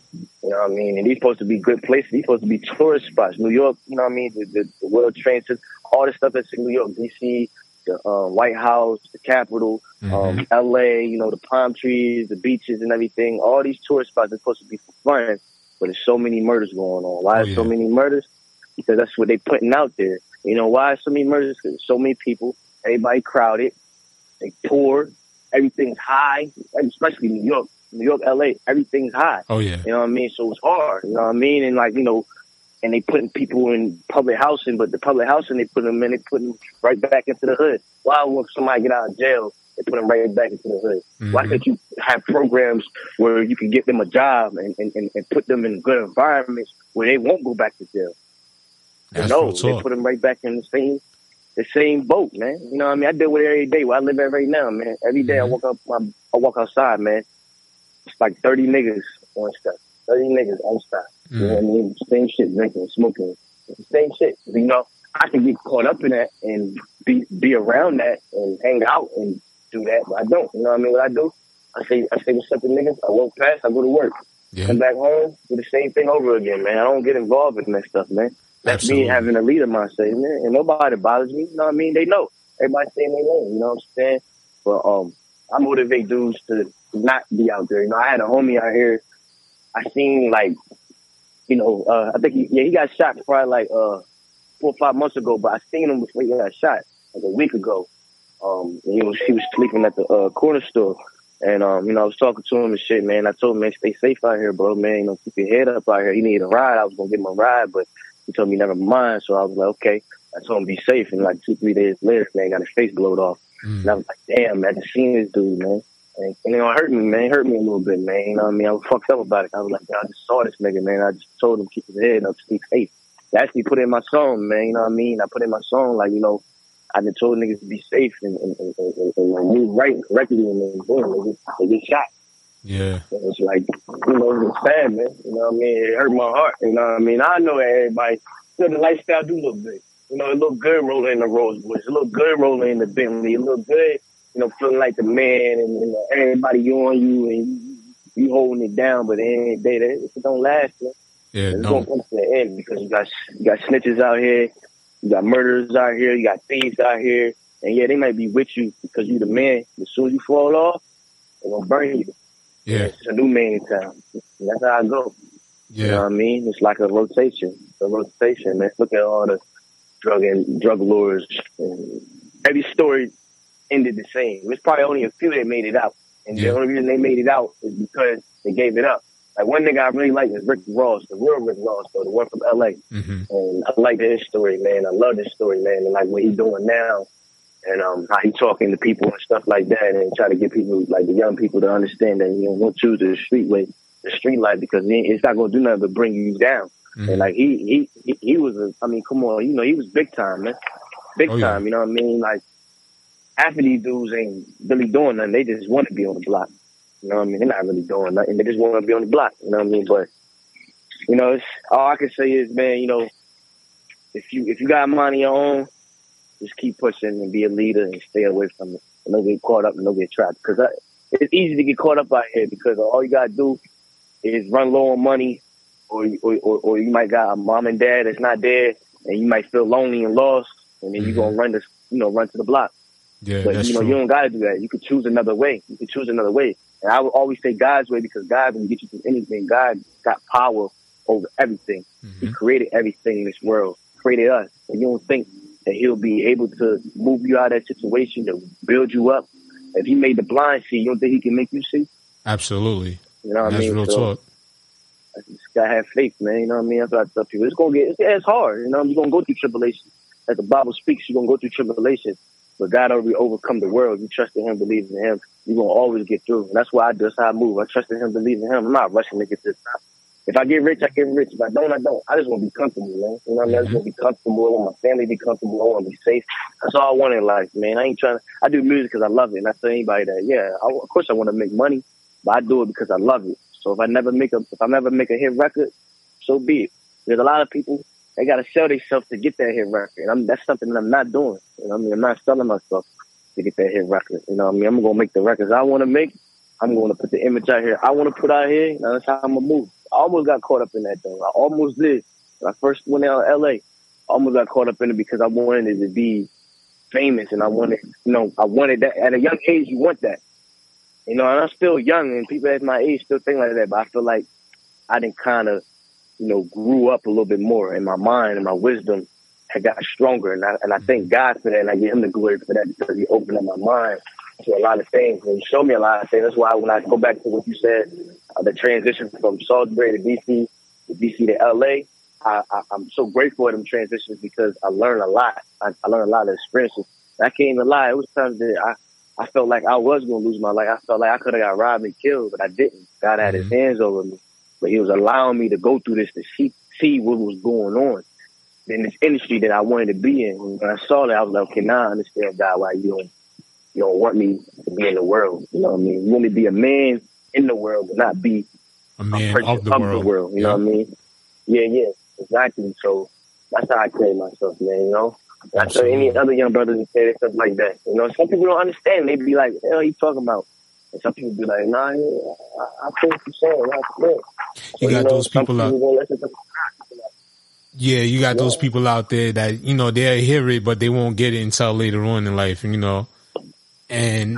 You know what I mean? And these supposed to be good places. These supposed to be tourist spots. New York, you know what I mean? The, the, the World Trade Center, all the stuff that's in New York, DC, the um, White House, the Capitol, um, LA, you know, the palm trees, the beaches and everything. All these tourist spots are supposed to be for fun, but there's so many murders going on. Why Oh, is so many murders? Because that's what they're putting out there. You know why so many murders? Because so many people, everybody crowded, they poor, everything's high, especially New York, New York, LA, everything's high. Oh yeah. You know what I mean? So it's hard. You know what I mean? And like, you know, and they putting people in public housing, but the public housing they put them in, they put them right back into the hood. Why would somebody get out of jail? They put them right back into the hood. Why mm-hmm. can't you have programs where you can get them a job and, and, and, and put them in good environments where they won't go back to jail? That's no, they put them right back in the same the same boat, man. You know what I mean? I deal with it every day. Where I live at right now, man. Every day I mm-hmm. walk up, my, I walk outside, man. It's like thirty niggas on stuff. Thirty niggas on stuff. You know what I mean? Same shit, drinking, smoking, same shit. You know, I can get caught up in that and be be around that and hang out and do that, but I don't. You know what I mean? What I do? I say, I say what's up to niggas. I walk past. I go to work. Yeah. Come back home, do the same thing over again, man. I don't get involved in that stuff, man. That's Absolutely. me having a leader mindset, man. And nobody bothers me. You know what I mean? They know. Everybody saying their name. You know what I'm saying? But um, I motivate dudes to not be out there. You know, I had a homie out here. I seen like, you know, uh, I think he, yeah, he got shot probably like uh four or five months ago. But I seen him before he got shot like a week ago. Um, and he was he was sleeping at the uh, corner store. And um, you know, I was talking to him and shit, man. I told him, man, stay safe out here, bro, man. You know, keep your head up out here. He needed a ride. I was gonna give him a ride, but he told me never mind. So I was like, okay. I told him be safe. And like two, three days later, man, got his face blowed off. And I was like, damn, man, I just seen this dude, man. And, and it hurt me, man. It hurt me a little bit, man. You know what I mean? I was fucked up about it. I was like, I just saw this nigga, man. I just told him keep his head up, stay safe. I actually put in my song, man. You know what I mean? I put in my song, like, you know, I been told niggas to be safe and, and, and, and, and, and move right and correctly, and then boom, they get, they get shot. Yeah. And it's like, you know, it's sad, man. You know what I mean? It hurt my heart. You know what I mean? I know everybody, you know, the lifestyle do look good. You know, it look good rolling in the Rolls Royce. It look good rolling in the Bentley. It look good, you know, feeling like the man and you know, everybody on you and you, holding it down. But at the end of the day, that it don't last, man. Yeah. It's No. gonna come to the end because you got you got snitches out here, you got murderers out here, you got thieves out here, and yeah, they might be with you because you the man. As soon as you fall off, they're gonna burn you. Yeah. It's a new man in town. That's how I go. You know Yeah. what I mean? It's like a rotation. It's a rotation, man. Look at all the drug and drug lords. And every story ended the same. There's probably only a few that made it out. And Yeah. the only reason they made it out is because they gave it up. Like one nigga I really like is Rick Ross, the real Rick Ross, though, the one from LA. Mm-hmm. And I like his story, man. I love his story, man. And like what he's doing now and um how he talking to people and stuff like that and try to get people like the young people to understand that you know don't choose the street way, the street life because it- it's not gonna do nothing but bring you down. And like he he he, he was a I mean, come on, you know, he was big time, man. Big Oh, yeah. time, you know what I mean? Like half of these dudes ain't really doing nothing. They just want to be on the block. You know what I mean? They're not really doing nothing. They just want to be on the block. You know what I mean? But you know, it's all I can say is, man, you know, if you if you got money on your own, just keep pushing and be a leader and stay away from it. And don't get caught up and don't get trapped. Because it's easy to get caught up out here because all you gotta do is run low on money, or or or, or you might got a mom and dad that's not there, and you might feel lonely and lost, and then you gonna run to you know run to the block. Yeah. But That's you know, true. you don't gotta do that. You could choose another way. You could choose another way. And I would always say God's way because God can get you through anything. God got power over everything. Mm-hmm. He created everything in this world. Created us. And you don't think that he'll be able to move you out of that situation to build you up. If he made the blind see, you don't think he can make you see? Absolutely. You know what That's I mean? real So, talk. I just gotta have faith, man. You know what I mean? That's what I tell people. It's gonna get, it's, it's hard. You know, you're gonna go through tribulation. As the Bible speaks, you're gonna go through tribulation. But God already overcome the world. You trust in Him, believe in Him. You're gonna always get through. And that's why I do. How I move. I trust in Him, believe in Him. I'm not rushing to get top. If I get rich, I get rich. If I don't, I don't. I just want to be comfortable, man. You know what I mean? I just want to be comfortable. I want my family to be comfortable. I want to be safe. That's all I want in life, man. I ain't trying to. I do music because I love it, and I tell anybody that, yeah, I, of course I want to make money, but I do it because I love it. So if I never make a, if I never make a hit record, so be it. There's a lot of people they got to sell themselves to get that hit record, and I'm, that's something that I'm not doing. You know I mean? I'm not selling myself to get that hit record. You know I mean? I'm gonna make the records I want to make. I'm to put the image out here I want to put out here. And that's how I'm gonna move. I almost got caught up in that though. I almost did. When I first went out to LA, I almost got caught up in it because I wanted to be famous and I wanted, you know, I wanted that at a young age. You want that, you know. And I'm still young, and people at my age still think like that. But I feel like I didn't kind of, you know, grew up a little bit more in my mind and my wisdom had got stronger. And I and I thank God for that, and I give Him the glory for that because He opened up my mind to a lot of things and He showed me a lot of things. That's why when I go back to what you said, uh, the transition from Salisbury to DC, to DC to LA. I, I, I'm so grateful for them transitions because I learned a lot. I, I learned a lot of experiences. And I can't even lie. It was times that I, I felt like I was going to lose my life. I felt like I could have got robbed and killed, but I didn't. God had his hands over me. But he was allowing me to go through this to see, see what was going on in this industry that I wanted to be in. And when I saw that, I was like, okay, now I understand, God, why you don't, you don't want me to be in the world. You know what I mean? You want me to be a man in the world, but not be A man person of the world. You know what I mean? Yeah, yeah, exactly. So that's how I carry myself, man. You know, I tell any other young brothers to say stuff like that. You know, some people don't understand. They be like, "Hell, you talking about?" And some people be like, "Nah, I, I what you're saying. That's good." You got those some people out- don't listen to- Yeah, you got those people out there that you know they'll hear it, but they won't get it until later on in life. You know, and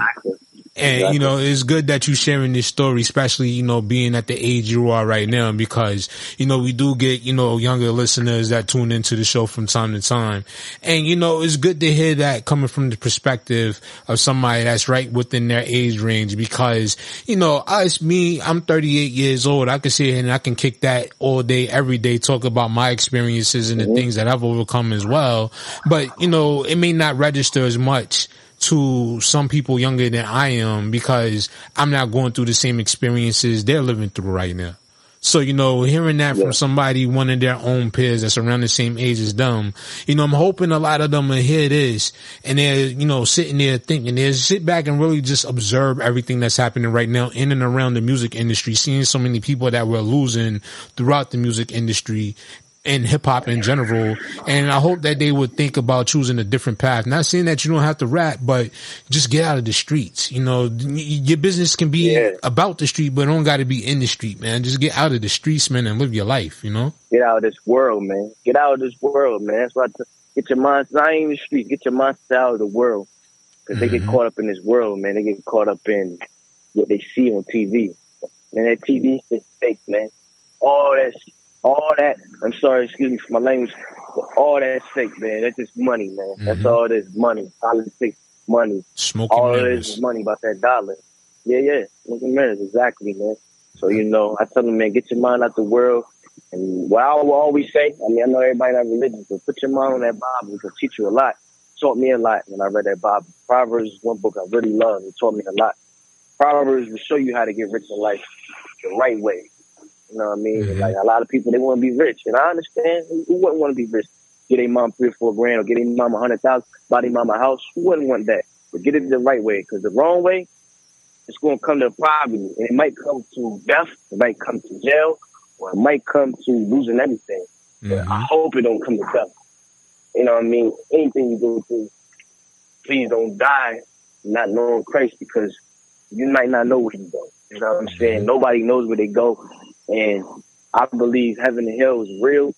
and you know it's good that you sharing this story, especially you know being at the age you are right now, because you know we do get you know younger listeners that tune into the show from time to time, and you know it's good to hear that coming from the perspective of somebody that's right within their age range, because you know us, me, I'm 38 years old, I can sit here and I can kick that all day, every day, talk about my experiences and the mm-hmm. things that I've overcome as well, but you know it may not register as much to some people younger than I am because I'm not going through the same experiences they're living through right now. So, you know, hearing that from somebody, one of their own peers that's around the same age as them, you know, I'm hoping a lot of them will hear this and they're, you know, sitting there thinking, they sit back and really just observe everything that's happening right now in and around the music industry, seeing so many people that we're losing throughout the music industry and hip hop in general. And I hope that they would think about choosing a different path. Not saying that you don't have to rap, but just get out of the streets. You know, your business can be about the street, but it don't got to be in the street, man. Just get out of the streets, man, and live your life, you know? Get out of this world, man. Get out of this world, man. That's why t- get your. I ain't in the street. Get your mindset out of the world because they get mm-hmm. caught up in this world, man. They get caught up in what they see on TV. Man, that TV is fake, man. All that, all that. I'm sorry, excuse me for my language. But all that's fake, man. That's just money, man. That's mm-hmm. all this Money, politics, money. Smoking all it mirrors. is is money about that dollar. Yeah, yeah. Smoking mirrors, exactly, man. So you know, I tell them, man, get your mind out the world. And what I will always say, I mean, I know everybody not religious, but put your mind on that Bible. It'll teach you a lot. Taught me a lot when I read that Bible. Proverbs is one book I really love. It taught me a lot. Proverbs will show you how to get rich in life the right way. You know what I mean? And mm-hmm. Like a lot of people, they want to be rich, and I understand. Who wouldn't want to be rich? Get a mom three or four grand, or get a mom a hundred thousand, buy their mom a house. Who wouldn't want that? But get it the right way, because the wrong way, it's going to come to poverty, and it might come to death, it might come to jail, or it might come to losing everything. But I mm-hmm. hope it don't come to death. You know what I mean? Anything you go through, please don't die not knowing Christ because you might not know where you go. You know what I'm saying? Mm-hmm. Nobody knows where they go. And I believe heaven and hell is real.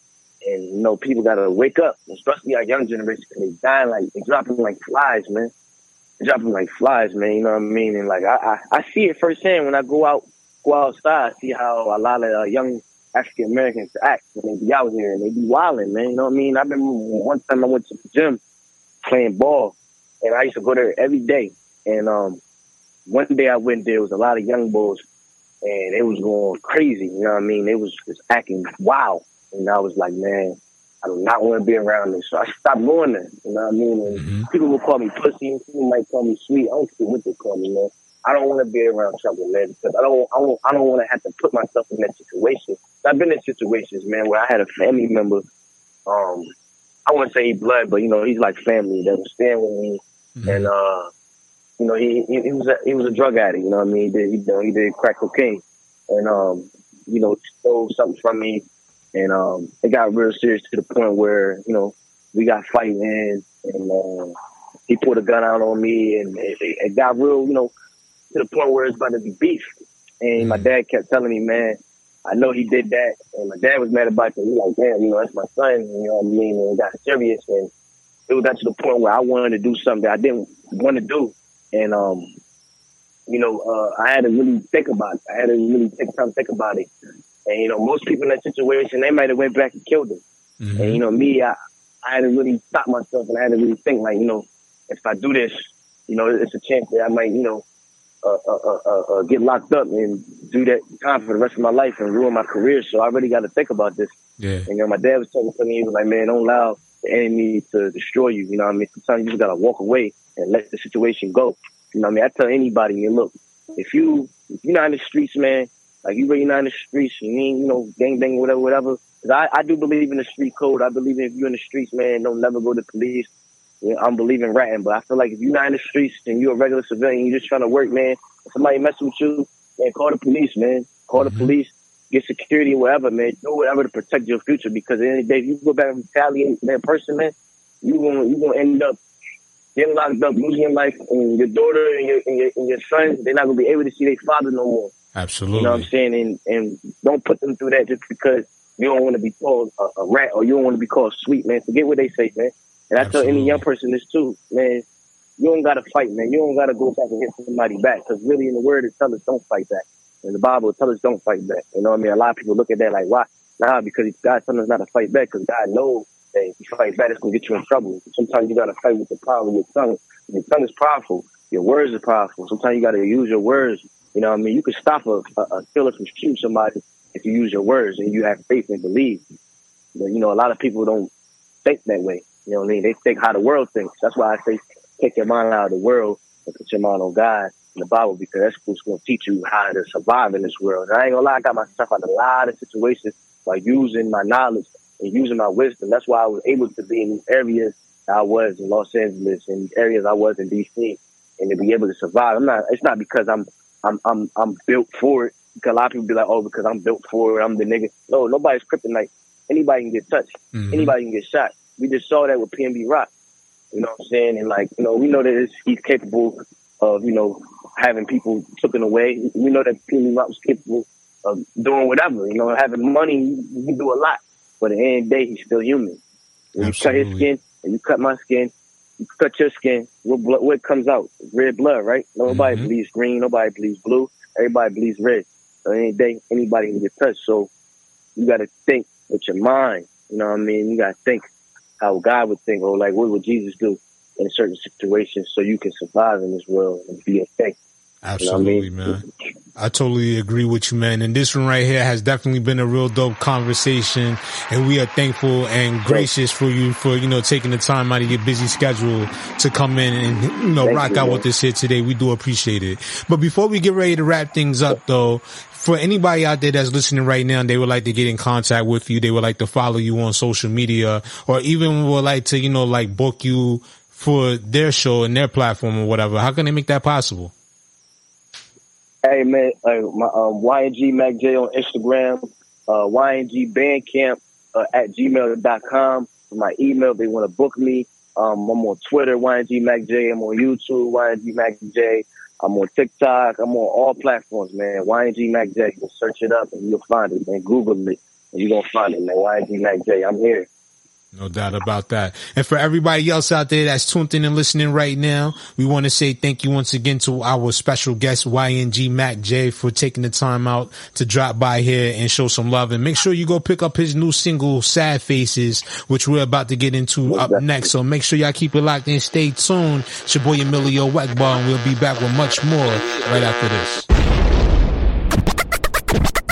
And, you know, people got to wake up, especially our young generation, because they dying like, they dropping like flies, man. They dropping like flies, man. You know what I mean? And, like, I, I, I see it firsthand when I go out, go outside, see how a lot of uh, young African Americans act when they be out here and they be wilding, man. You know what I mean? I remember one time I went to the gym playing ball, and I used to go there every day. And um, one day I went there, was a lot of young boys, and it was going crazy. You know what I mean? They was just acting wild, and I was like, man, I do not want to be around this. So I stopped going there. You know what I mean? And people will call me pussy, and people might call me sweet. I don't care what they call me, man. I don't want to be around trouble, man, because I don't, I don't, I don't want to have to put myself in that situation. I've been in situations, man, where I had a family member. Um, I wouldn't say he blood, but you know, he's like family that was staying with me, and uh, you know, he, he he was a, he was a drug addict. You know what I mean? He did, he, you know, he did crack cocaine, and um, you know, stole something from me, and um, it got real serious to the point where you know we got fighting, and uh, he pulled a gun out on me, and it, it got real, you know, to the point where it's about to be beef. And my dad kept telling me, man, I know he did that, and my dad was mad about it. He like, damn, you know, that's my son. You know what I mean? And it got serious, and it got to the point where I wanted to do something that I didn't want to do, and um, you know, uh, I had to really think about it. I had to really take time to think about it. And you know, most people in that situation, they might have went back and killed him. And you know, me, I, I had to really stop myself, and I had to really think, like, you know, if I do this, you know, it's a chance that I might, you know, uh, uh, uh, uh, uh, get locked up and do that time for the rest of my life and ruin my career. So I really got to think about this. Yeah. And, you know, my dad was talking to me. He was like, man, don't allow the enemy to destroy you. You know what I mean? Sometimes you just got to walk away and let the situation go. You know what I mean? I tell anybody, you look, if you, if you're not in the streets, man, like you really not in the streets, you mean, you know, gang bang, whatever, whatever. 'Cause I, I do believe in the street code. I believe in if you're in the streets, man, don't never go to police. Yeah, I'm believing ratting, but I feel like if you're not in the streets and you're a regular civilian, you're just trying to work, man. If somebody messing with you, man, call the police, man. Call the mm-hmm. police, get security, whatever, man. Do whatever to protect your future because at the end of the day, if you go back and retaliate that person, man, you gonna you gonna end up getting locked up, losing your life, and your daughter and your and your, and your son, they're not gonna be able to see their father no more. Absolutely. You know what I'm saying? And and don't put them through that just because you don't want to be called a, a rat or you don't want to be called sweet, man. Forget what they say, man. And I tell any young person this too, man. You don't gotta fight, man. You don't gotta go back and hit somebody back because really, in the word, it tells us don't fight back. In the Bible, it tells us don't fight back. You know what I mean? A lot of people look at that like, why? Nah, because God tells us not to fight back because God knows that if you fight back, it's gonna get you in trouble. Sometimes you gotta fight with the power of your tongue. Your tongue is powerful. Your words are powerful. Sometimes you gotta use your words. You know what I mean? You can stop a, a, a killer from shooting somebody if you use your words and you have faith and believe. But you know, a lot of people don't think that way. You know what I mean? They think how the world thinks. That's why I say take your mind out of the world and put your mind on God in the Bible because that's what's going to teach you how to survive in this world. And I ain't gonna lie, I got myself out of a lot of situations by using my knowledge and using my wisdom. That's why I was able to be in areas I was in Los Angeles and areas I was in DC and to be able to survive. I'm not. It's not because I'm I'm I'm I'm built for it. Because a lot of people be like, oh, because I'm built for it. I'm the nigga. No, nobody's kryptonite. Anybody can get touched. Mm-hmm. Anybody can get shot. We just saw that with PNB Rock. You know what I'm saying? And like, you know, we know that he's capable of, you know, having people taken away. We know that Rock was capable of doing whatever. You know, having money, you can do a lot. But at the end of the day, he's still human. When you cut his skin and you cut my skin, you cut your skin, what, blood, what comes out? Red blood, right? Nobody mm-hmm. bleeds green. Nobody bleeds blue. Everybody bleeds red. So at the end of the day, anybody can get touched. So you got to think with your mind. You know what I mean? You got to think how God would think, or like what would Jesus do in certain situations, so you can survive in this world and be effective. Absolutely, man. I totally agree with you, man. And this one right here has definitely been a real dope conversation. And we are thankful and gracious for you for, you know, taking the time out of your busy schedule to come in and, you know, Thank rock you, out man. with us here today. We do appreciate it. But before we get ready to wrap things up though, for anybody out there that's listening right now and they would like to get in contact with you, they would like to follow you on social media or even would like to, you know, like book you for their show and their platform or whatever, how can they make that possible? Hey man, uh, my um, YNG Mac Jay on Instagram, uh, YNG Bandcamp uh, at gmail.com. My email, they want to book me. Um, I'm on Twitter, YNG Mac Jay. I'm on YouTube, YNG Mac Jay. I'm on TikTok. I'm on all platforms, man. YNG Mac Jay. You can search it up and you'll find it, man. Google me and you're going to find it, man. YNG Mac Jay. I'm here. No doubt about that. And for everybody else out there that's tuned in and listening right now, we want to say thank you once again to our special guest, YNG Mac Jay, for taking the time out to drop by here and show some love. And make sure you go pick up his new single, Sad Faces, which we're about to get into up next. So make sure y'all keep it locked in. Stay tuned. It's your boy Emillio Egbar, and we'll be back with much more right after this.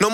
No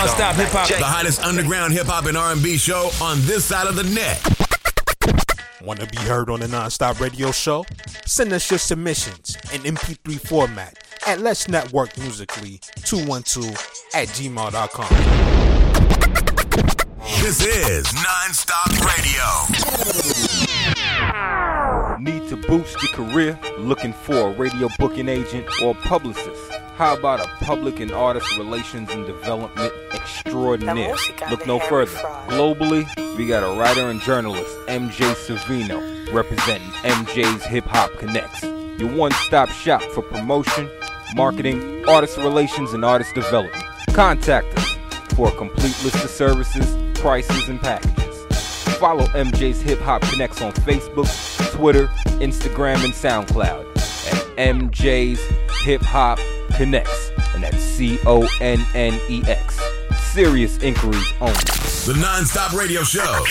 Non-stop hip-hop. The hottest underground hip hop and R&B show on this side of the net. Want to be heard on the Nonstop Radio Show? Send us your submissions in MP3 format at Let's Network Musically 212 at gmail.com. This is non-stop radio. Need to boost your career? Looking for a radio booking agent or publicist? How about a public and artist relations and development extraordinaire? Look no further. Globally, we got a writer and journalist, MJ Savino, representing MJ's Hip Hop Connex. Your one stop shop for promotion, marketing, artist relations, and artist development. Contact us for a complete list of services, prices, and packages. Follow MJ's Hip Hop Connex on Facebook, Twitter, Instagram, and SoundCloud at MJ's Hip Hop Connex, and that's C O N N E X. Serious inquiries only. The non-stop radio show.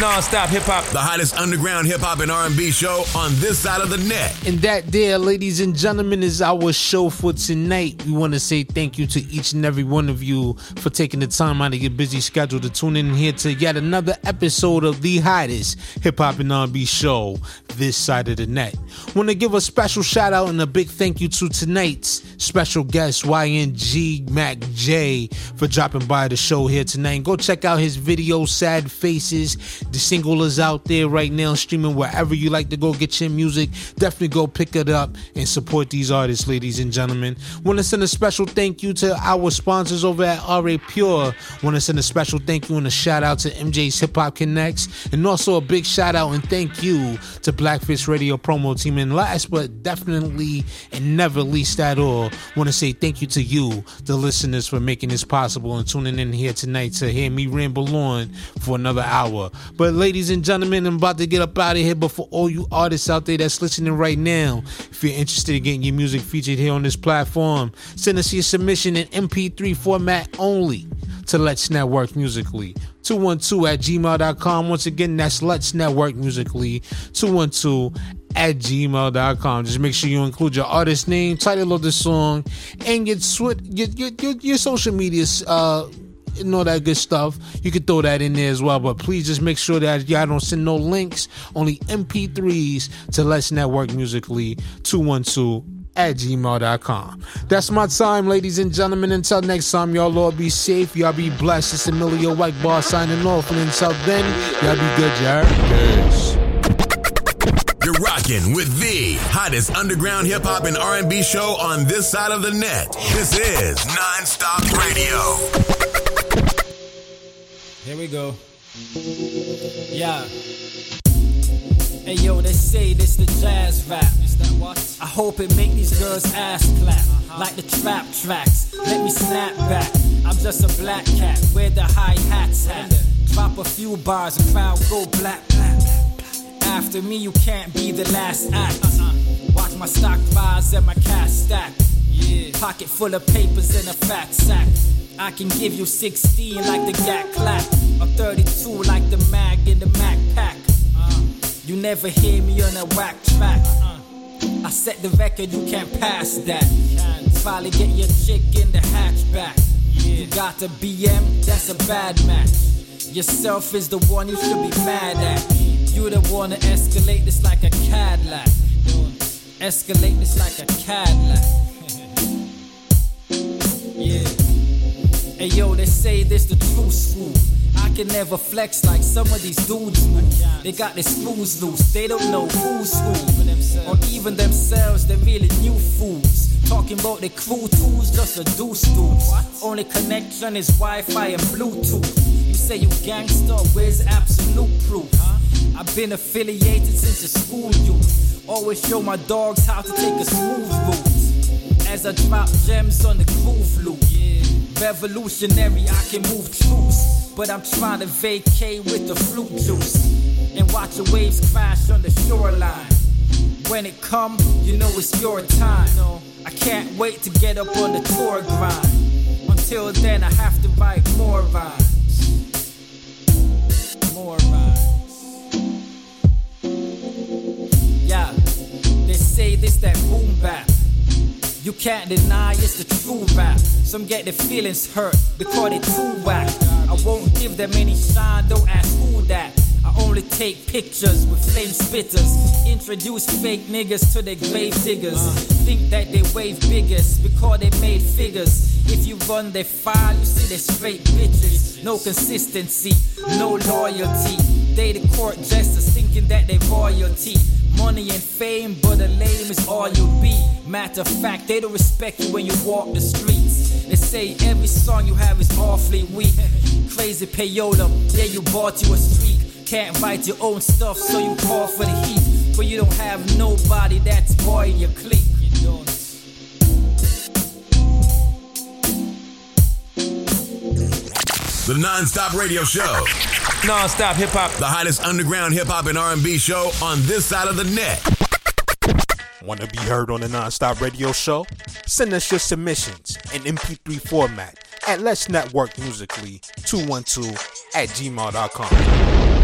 Non-stop hip hop. The hottest underground hip hop and R&B show on this side of the net. And that there, ladies and gentlemen, is our show for tonight. We want to say thank you to each and every one of you for taking the time out of your busy schedule to tune in here to yet another episode of the hottest hip hop and R&B show this side of the net. Want to give a special shout out and a big thank you to tonight's special guest YNG Mac Jay for dropping by the show here tonight. And go check out his video Sad Faces. The single is out there right now streaming wherever you like to go get your music. Definitely go pick it up and support these artists, ladies and gentlemen. Want to send a special thank you to our sponsors over at RA Pure. Want to send a special thank you and a shout out to MJ's Hip Hop Connex and also a big shout out and thank you to Blackfish Radio promo team. And last but definitely and never least at all, want to say thank you to you, the listeners, for making this possible and tuning in here tonight to hear me ramble on for another hour. But ladies and gentlemen, I'm about to get up out of here. But for all you artists out there that's listening right now, if you're interested in getting your music featured here on this platform, send us your submission in MP3 format only to Let's Network Musically. 212 at gmail.com. Once again, that's Let's Network Musically. 212 at gmail.com. Just make sure you include your artist name, title of the song, and your, your, your, your, your social media uh, and all that good stuff. You can throw that in there as well, but please just make sure that y'all don't send no links, only MP3s to Let's Network Musically 212 at gmail.com. That's my time, ladies and gentlemen. Until next time, y'all all be safe. Y'all be blessed. It's Emillio Egbar signing off. And until then, y'all be good, y'all. Peace. You're rocking with the hottest underground hip hop and R&B show on this side of the net. This is Nonstop Radio. Here we go. Yeah. Hey yo, they say this the jazz rap. Is that what? I hope it make these girls ass clap. Uh-huh. Like the trap tracks. Let me snap back. I'm just a black cat. Wear the high hats hat. Drop a few bars, a crowd go black, black, black. After me, you can't be the last act. Uh-huh. Watch my stock rise and my cash stack. Pocket full of papers and a fat sack. I can give you 16 like the Gat Clap, or 32 like the Mag in the Mac Pack. Uh-huh. You never hear me on a whack track. Uh-huh. I set the record, you can't pass that. Finally get your chick in the hatchback. You got a BM, that's a bad match. Yourself is the one you should be mad at. You one to escalate this like a Cadillac. Escalate this like a Cadillac. yeah. Hey yo, they say this the true school. I can never flex like some of these dudes. They got their screws loose, they don't know who's who. Or even themselves, they're really new fools. Talking about the crew tools, just a deuce dudes. Only connection is Wi Fi and Bluetooth. You say you gangster, where's absolute proof? I've been affiliated since a school youth. Always show my dogs how to take a smooth route. As I drop gems on the groove loop. Revolutionary, I can move troops. But I'm trying to vacate with the flute juice. And watch the waves crash on the shoreline. When it come, you know it's your time. I can't wait to get up on the tour grind. Until then, I have to write more rhymes. More rhymes. Say this that boom bap. You can't deny it's the true rap. Some get their feelings hurt because they too whack. I won't give them any shine, don't ask who that. I only take pictures with flame spitters. Introduce fake niggas to their grave diggers. Think that they wave biggest because they made figures. If you run their file, you see they straight bitches. No consistency, no loyalty. They the court jesters thinking that they royalty. Money and fame, but a lame is all you'll be. Matter of fact, they don't respect you when you walk the streets. They say every song you have is awfully weak. Crazy payola, yeah, you bought you a streak. Can't write your own stuff, so you call for the heat. But you don't have nobody that's boy in your clique. You don't. The Non-Stop Radio Show. Non-stop hip hop. The hottest underground hip hop and R&B show on this side of the net. Want to be heard on the Nonstop Radio Show? Send us your submissions in MP3 format at Let's Network Musically 212 at gmail.com.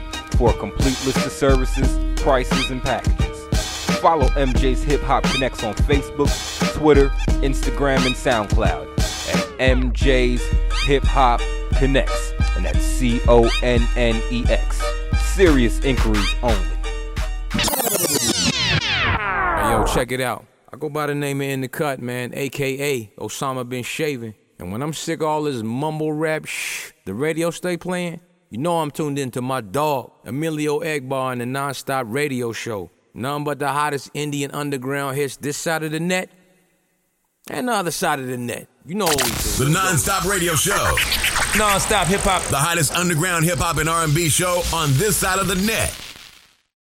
for a complete list of services, prices, and packages. Follow MJ's Hip Hop Connex on Facebook, Twitter, Instagram, and SoundCloud at MJ's Hip Hop Connex, and that's C O N N E X. Serious inquiries only. Hey, yo, check it out. I go by the name of In the Cut, man, aka Osama bin Shaving. And when I'm sick of all this mumble rap shh, the radio stay playing, you know I'm tuned into my dog, Emillio Egbar, and the Nonstop Radio Show. None but the hottest Indian underground hits this side of the net and the other side of the net. You know what we do. The Nonstop Radio Show. Nonstop hip hop. The hottest underground hip hop and R&B show on this side of the net.